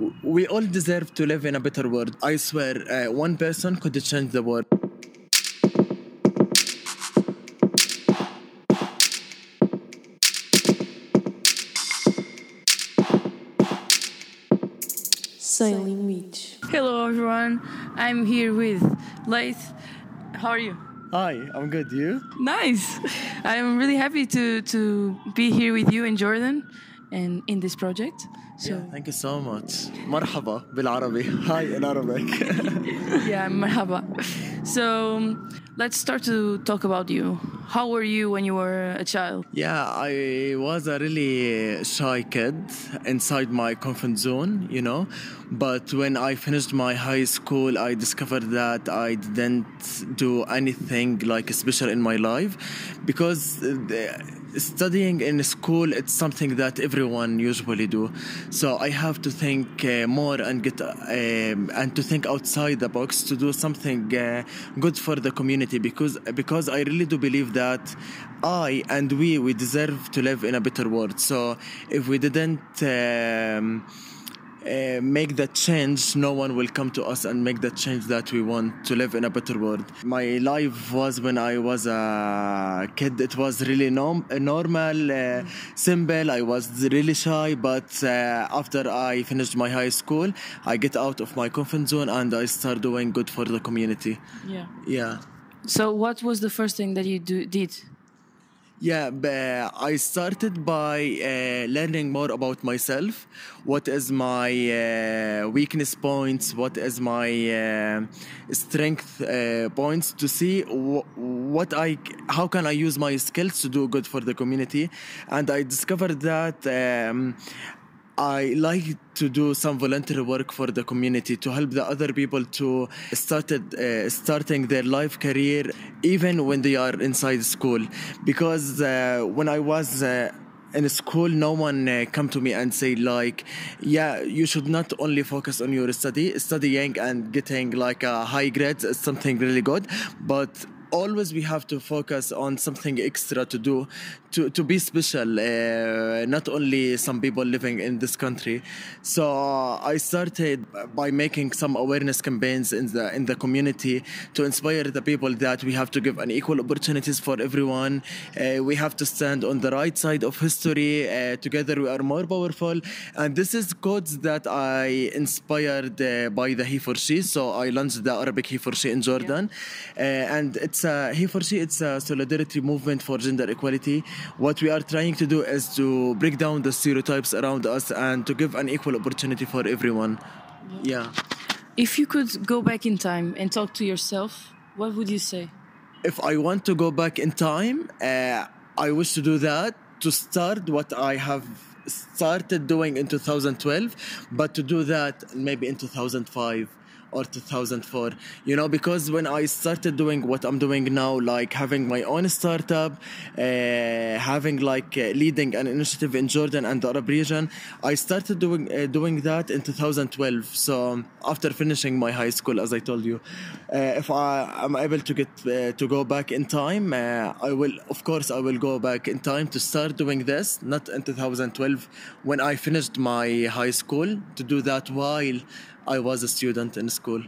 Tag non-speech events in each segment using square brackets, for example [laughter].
w- we all deserve to live in a better world. I swear, uh, one person could change the world. Sem limites. Hello everyone, I'm here with Laith. How are you? Hi, I'm good. You? Nice. I'm really happy to to be here with you and Jordan and in this project. So Yeah, thank you so much. مرحبا بالعربي. Hi in Arabic. [laughs] yeah, marhaba. So um, let's start to talk about you. How were you when you were a child? Yeah, I was a really shy kid inside my comfort zone, you know. But when I finished my high school, I discovered that I didn't do anything like special in my life because uh, the- studying in school it's something that everyone usually do. So I have to think uh, more and get um, and to think outside the box to do something uh, good for the community because because I really do believe that I and we we deserve to live in a better world. So if we didn't um, uh, make that change, no one will come to us and make that change that we want to live in a better world. My life was when I was a kid, it was really norm- uh, normal, uh, simple. I was really shy, but uh, after I finished my high school, I get out of my comfort zone and I start doing good for the community. Yeah. Yeah. So what was the first thing that you do, did? Yeah, I started by uh, learning more about myself. What is my uh, weakness points? What is my uh, strength uh, points? To see wh- what I, how can I use my skills to do good for the community, and I discovered that. Um, I like to do some voluntary work for the community to help the other people to started uh, starting their life career even when they are inside school. Because uh, when I was uh, in school no one uh, come to me and say like yeah you should not only focus on your study studying and getting like a high grades is something really good but always we have to focus on something extra to do to, to be special uh, not only some people living in this country. So i started by making some awareness campaigns in the in the community to inspire the people that we have to give an equal opportunities for everyone. Uh, we have to stand on the right side of history. Uh, together we are more powerful. And this is codes that i inspired uh, by the he for she. So i launched the arabic he for she in jordan. Uh, and it's a he for she it's a solidarity movement for gender equality what we are trying to do is to break down the stereotypes around us and to give an equal opportunity for everyone. Yeah. If you could go back in time and talk to yourself, what would you say? if I want to go back in time, uh, I wish to do that to start what I have started doing in 2012, but to do that maybe in 2005 or 2004 you know because when i started doing what i'm doing now like having my own startup uh, having like uh, leading an initiative in jordan and the arab region i started doing uh, doing that in 2012 so after finishing my high school as i told you uh, if i am able to get uh, to go back in time uh, i will of course i will go back in time to start doing this not in 2012 when i finished my high school to do that while I was a student in school.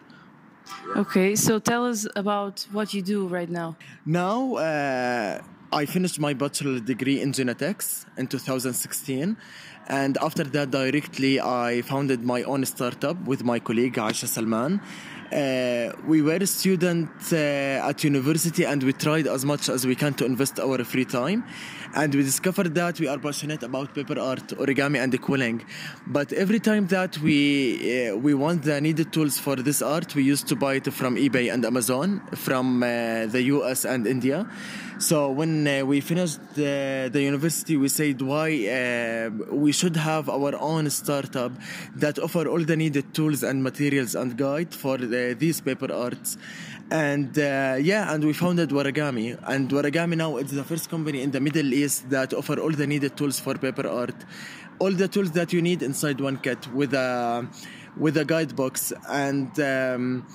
Okay, so tell us about what you do right now. Now, uh, I finished my bachelor degree in genetics in 2016. And after that, directly, I founded my own startup with my colleague Aisha Salman. Uh, we were students uh, at university and we tried as much as we can to invest our free time and we discovered that we are passionate about paper art origami and quilling but every time that we uh, we want the needed tools for this art we used to buy it from ebay and amazon from uh, the us and india. So when uh, we finished the, the university we said why we should have our own startup that offer all the needed tools and materials and guide for the, these paper arts and uh, yeah and we founded waragami. And waragami now it's the first company in the middle east that offer all the needed tools for paper art. All the tools that you need inside one kit with a with a guidebox and um,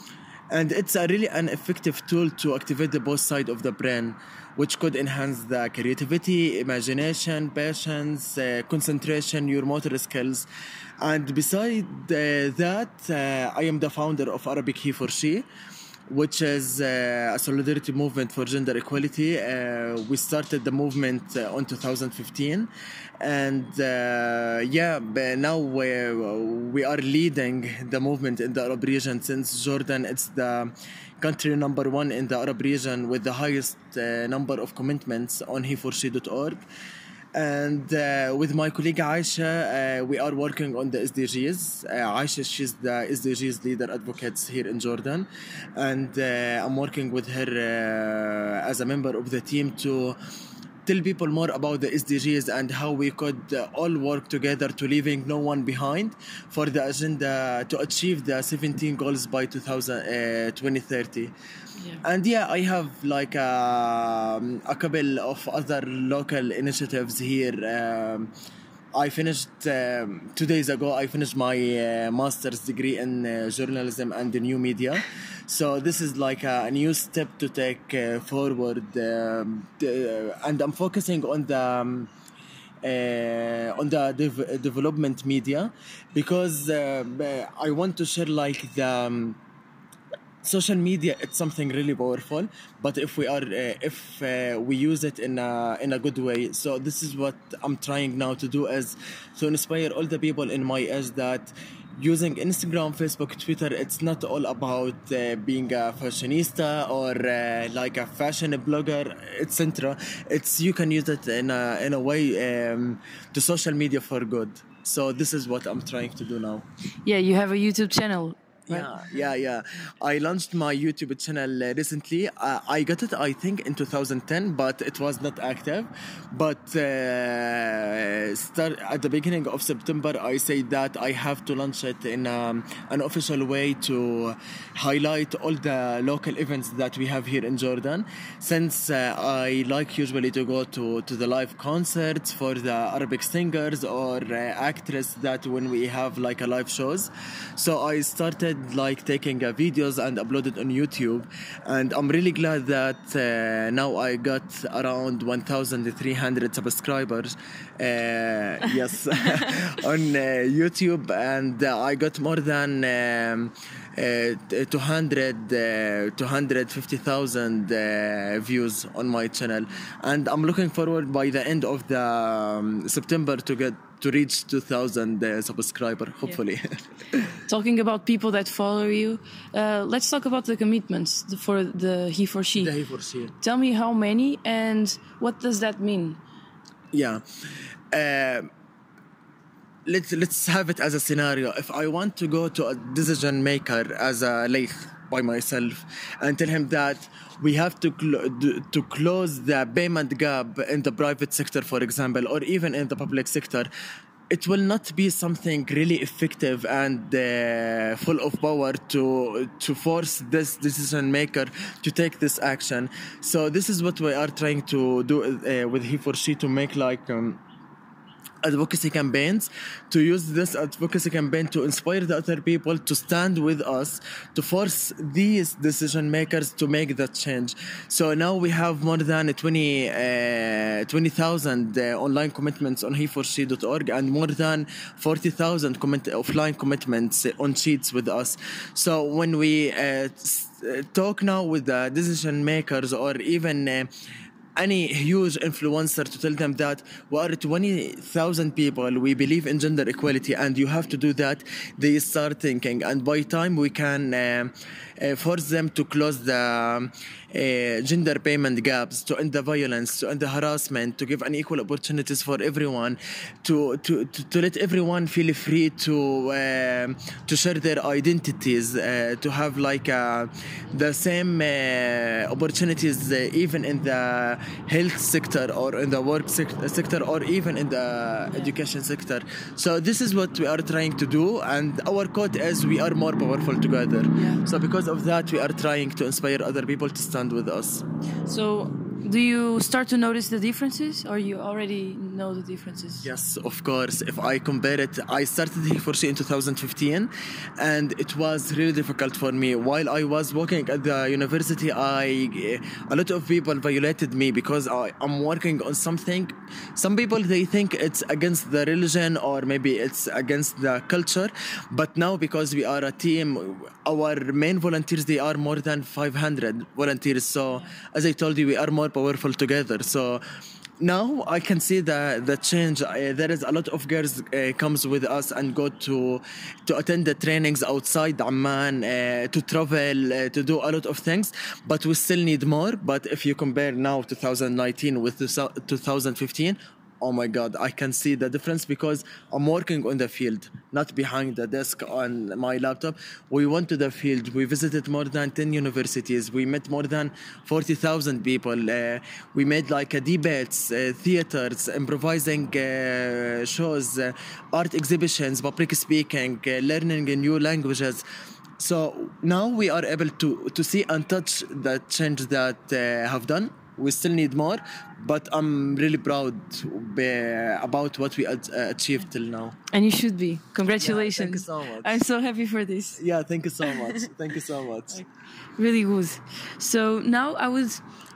and it's a really an effective tool to activate the both side of the brain which could enhance the creativity imagination patience uh, concentration your motor skills. And beside uh, that uh, i am the founder of arabic he for she which is uh, a solidarity movement for gender equality. Uh, we started the movement uh, on 2015, and uh, yeah, now we, we are leading the movement in the Arab region since Jordan. It's the country number one in the Arab region with the highest uh, number of commitments on he4she.org. And uh, with my colleague Aisha, uh, we are working on the SDGs. Uh, Aisha, she's the SDGs leader advocates here in Jordan. And uh, I'm working with her uh, as a member of the team to tell people more about the SDGs and how we could uh, all work together to leaving no one behind for the agenda to achieve the 17 goals by 2000, uh, 2030. Yeah. And yeah, I have like um, a couple of other local initiatives here. Um, I finished um, two days ago. I finished my uh, master's degree in uh, journalism and the new media. So this is like a, a new step to take uh, forward, um, and I'm focusing on the. Um, uh, on the dev- development media because uh, I want to share like the um, social media it's something really powerful but if we are uh, if uh, we use it in a in a good way so this is what i'm trying now to do is to inspire all the people in my age that using instagram facebook twitter it's not all about uh, being a fashionista or uh, like a fashion blogger etc it's you can use it in a in a way um, to social media for good. So this is what i'm trying to do now. Yeah, you have a YouTube channel. Right? yeah, yeah, yeah. I launched my YouTube channel uh, recently. Uh, I got it, I think, in 2010, but it was not active. But uh, start at the beginning of September, I said that I have to launch it in um, an official way to highlight all the local events that we have here in Jordan. Since uh, I like usually to go to, to the live concerts for the Arabic singers or uh, actors that when we have like a live shows. So I started like taking uh, videos and uploaded on YouTube, and I'm really glad that uh, now I got around 1,300 subscribers. Uh, [laughs] yes, [laughs] on uh, YouTube, and uh, I got more than. Um, uh, 200 uh, 250,000 uh, views on my channel and I'm looking forward by the end of the um, September to get to reach 2000 uh, subscriber hopefully [laughs] Talking about people that follow you, uh, let's talk about the commitments for the he for she. Day for she. Tell me how many and what does that mean? yeah uh, let's let's have it as a scenario if i want to go to a decision maker as a Laith by myself and tell him that we have to cl- to close the payment gap in the private sector for example or even in the public sector. It will not be something really effective and uh, full of power to to force this decision maker to take this action. So this is what we are trying to do uh, with he for she to make like um, advocacy campaigns to use this advocacy campaign to inspire the other people to stand with us to force these decision makers to make that change. So now we have more than 20 uh, 20,000 uh, online commitments on he4she.org and more than 40,000 comment- offline commitments on sheets with us. So when we uh, uh, talk now with the decision makers or even uh, any huge influencer to tell them that we are 20,000 people, we believe in gender equality, and you have to do that, they start thinking. And by time we can uh, uh, force them to close the uh, gender payment gaps, to end the violence, to end the harassment, to give unequal opportunities for everyone, to, to, to, to let everyone feel free to, um to share their identities, uh, to have like uh, the same uh, opportunities even in the health sector or in the work sec- sector or even in the education sector. So this is what we are trying to do, and our quote is we are more powerful together. Yeah. So because of that, we are trying to inspire other people to stand with us. So, do you start to notice the differences, or you already know the differences. Yes, of course. If I compare it, I started he for in 2015, and it was really difficult for me. While I was working at the university, I a lot of people violated me because I, I'm working on something. Some people they think it's against the religion or maybe it's against the culture, but now because we are a team, our main volunteers they are more than 500 volunteers. So as I told you, we are more powerful together. So now I can see the the change. Uh, there is a lot of girls uh, comes with us and go to to attend the trainings outside Amman, uh, to travel, uh, to do a lot of things. But we still need more. But if you compare now 2019 with 2015, oh my god i can see the difference because i'm working on the field not behind the desk on my laptop. We went to the field. We visited more than 10 universities. We met more than 40000 people. Uh, we made like a debates uh, theaters improvising uh, shows uh, art exhibitions public speaking uh, learning new languages. So now we are able to to see and touch the change that uh, have done we still need more but i'm really proud about what we uh, achieved till now And you should be. Congratulations. thank you so much. I'm so happy for this. yeah thank you so much thank you so much [laughs] Really good. So now I would,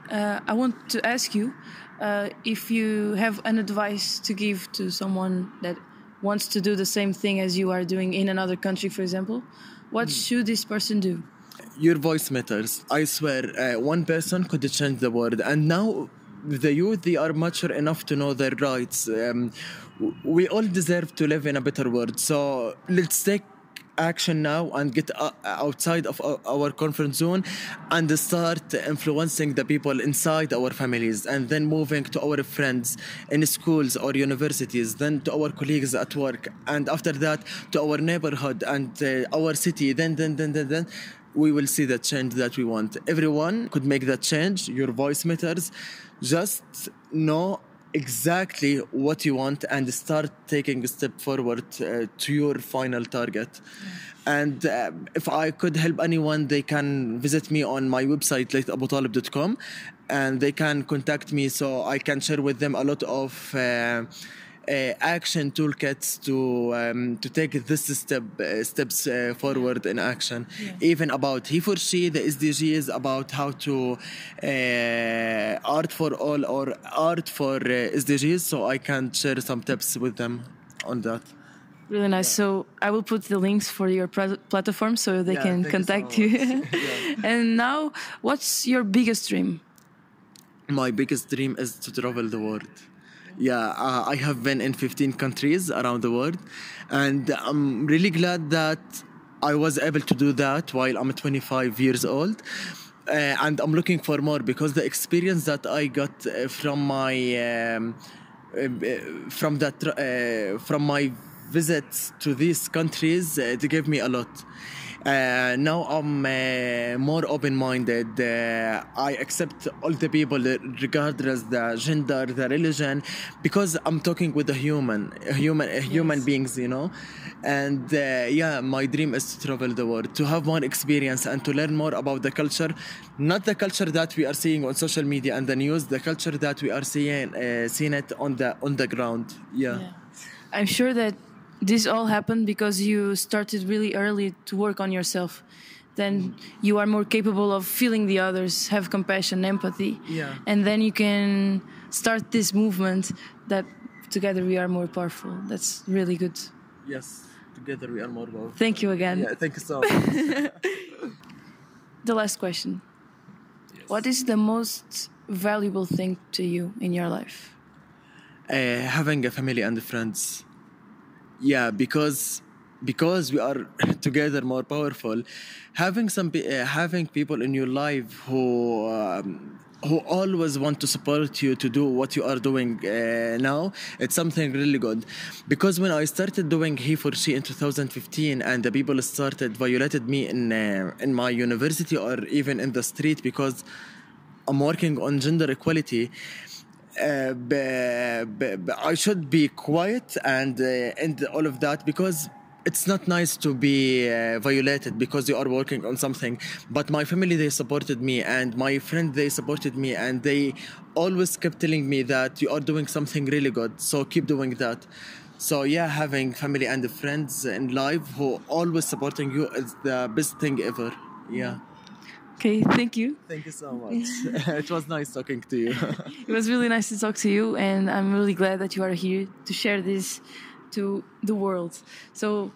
uh, I want to ask you uh, if you have an advice to give to someone that wants to do the same thing as you are doing in another country, for example. What should this person do? Your voice matters. I swear uh, one person could change the world. And now the youth they are mature enough to know their rights. Um, we all deserve to live in a better world. So let's take action now and get outside of our- our comfort zone and start influencing the people inside our families. And then moving to our friends in schools or universities then to our colleagues at work and after that to our neighborhood and uh, our city. Then then then then then we will see the change that we want. Everyone could make that change. Your voice matters. Just know exactly what you want and start taking a step forward uh, to your final target. And uh, if i could help anyone they can visit me on my website lateabutalib.com and they can contact me so i can share with them a lot of uh, uh, action toolkits to um, to take this step uh, steps uh, forward in action even about he for she the sdgs about how to uh, art for all or art for uh, sdgs so i can share some tips with them on that Really nice. So I will put the links for your plat- platform so they Yeah, can you contact you. much. [laughs] and now, what's your biggest dream? my biggest dream is to travel the world. Yeah, uh, I have been in 15 countries around the world, and I'm really glad that I was able to do that while I'm 25 years old. Uh, and I'm looking for more because the experience that I got uh, from my um, uh, from that uh, from my visits to these countries uh, it gave me a lot. Uh, now I'm uh, more open-minded. Uh, I accept all the people, regardless the gender, the religion, because I'm talking with a human, a human, a human beings, you know. And uh, yeah, my dream is to travel the world, to have more experience, and to learn more about the culture, not the culture that we are seeing on social media and the news, the culture that we are seeing, uh, seeing it on the on the ground. yeah. I'm sure that this all happened because you started really early to work on yourself. Then you are more capable of feeling the others, have compassion, empathy. Yeah. And then you can start this movement that together we are more powerful. That's really good. Yes. Together we are more powerful. Thank you again. Yeah. Thank you so [laughs] much. The last question What is the most valuable thing to you in your life? uh, having a family and friends yeah because because we are [laughs] together more powerful having some uh, having people in your life who um, who always want to support you to do what you are doing uh, now it's something really good. Because when i started doing he for she in 2015 and the people started violated me in uh, in my university or even in the street because i'm working on gender equality uh, I should be quiet and uh, and all of that because it's not nice to be uh, violated because you are working on something. But my family they supported me and my friend they supported me and they always kept telling me that you are doing something really good. So keep doing that. So yeah having family and friends in life who always supporting you is the best thing ever. Yeah Okay, thank you. thank you so [laughs] much [laughs] it was nice talking to you [laughs] It was really nice to talk to you, and I'm really glad that you are here to share this to the world. So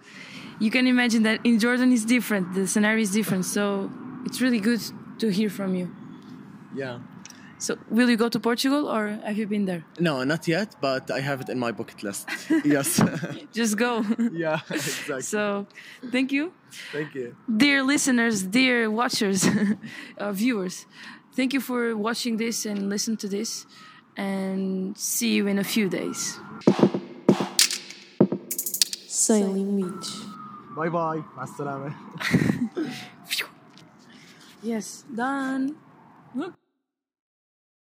you can imagine that in Jordan is different, the scenario is different. So it's really good to hear from you. yeah so, will you go to Portugal or have you been there? No, not yet, but I have it in my bucket list. [laughs] yes. [laughs] Just go. [laughs] yeah, exactly. So, thank you. Thank you. Dear listeners, dear watchers, uh, viewers, thank you for watching this and listen to this and see you in a few days. Sailing Beach. Bye bye. Hasta yes, done.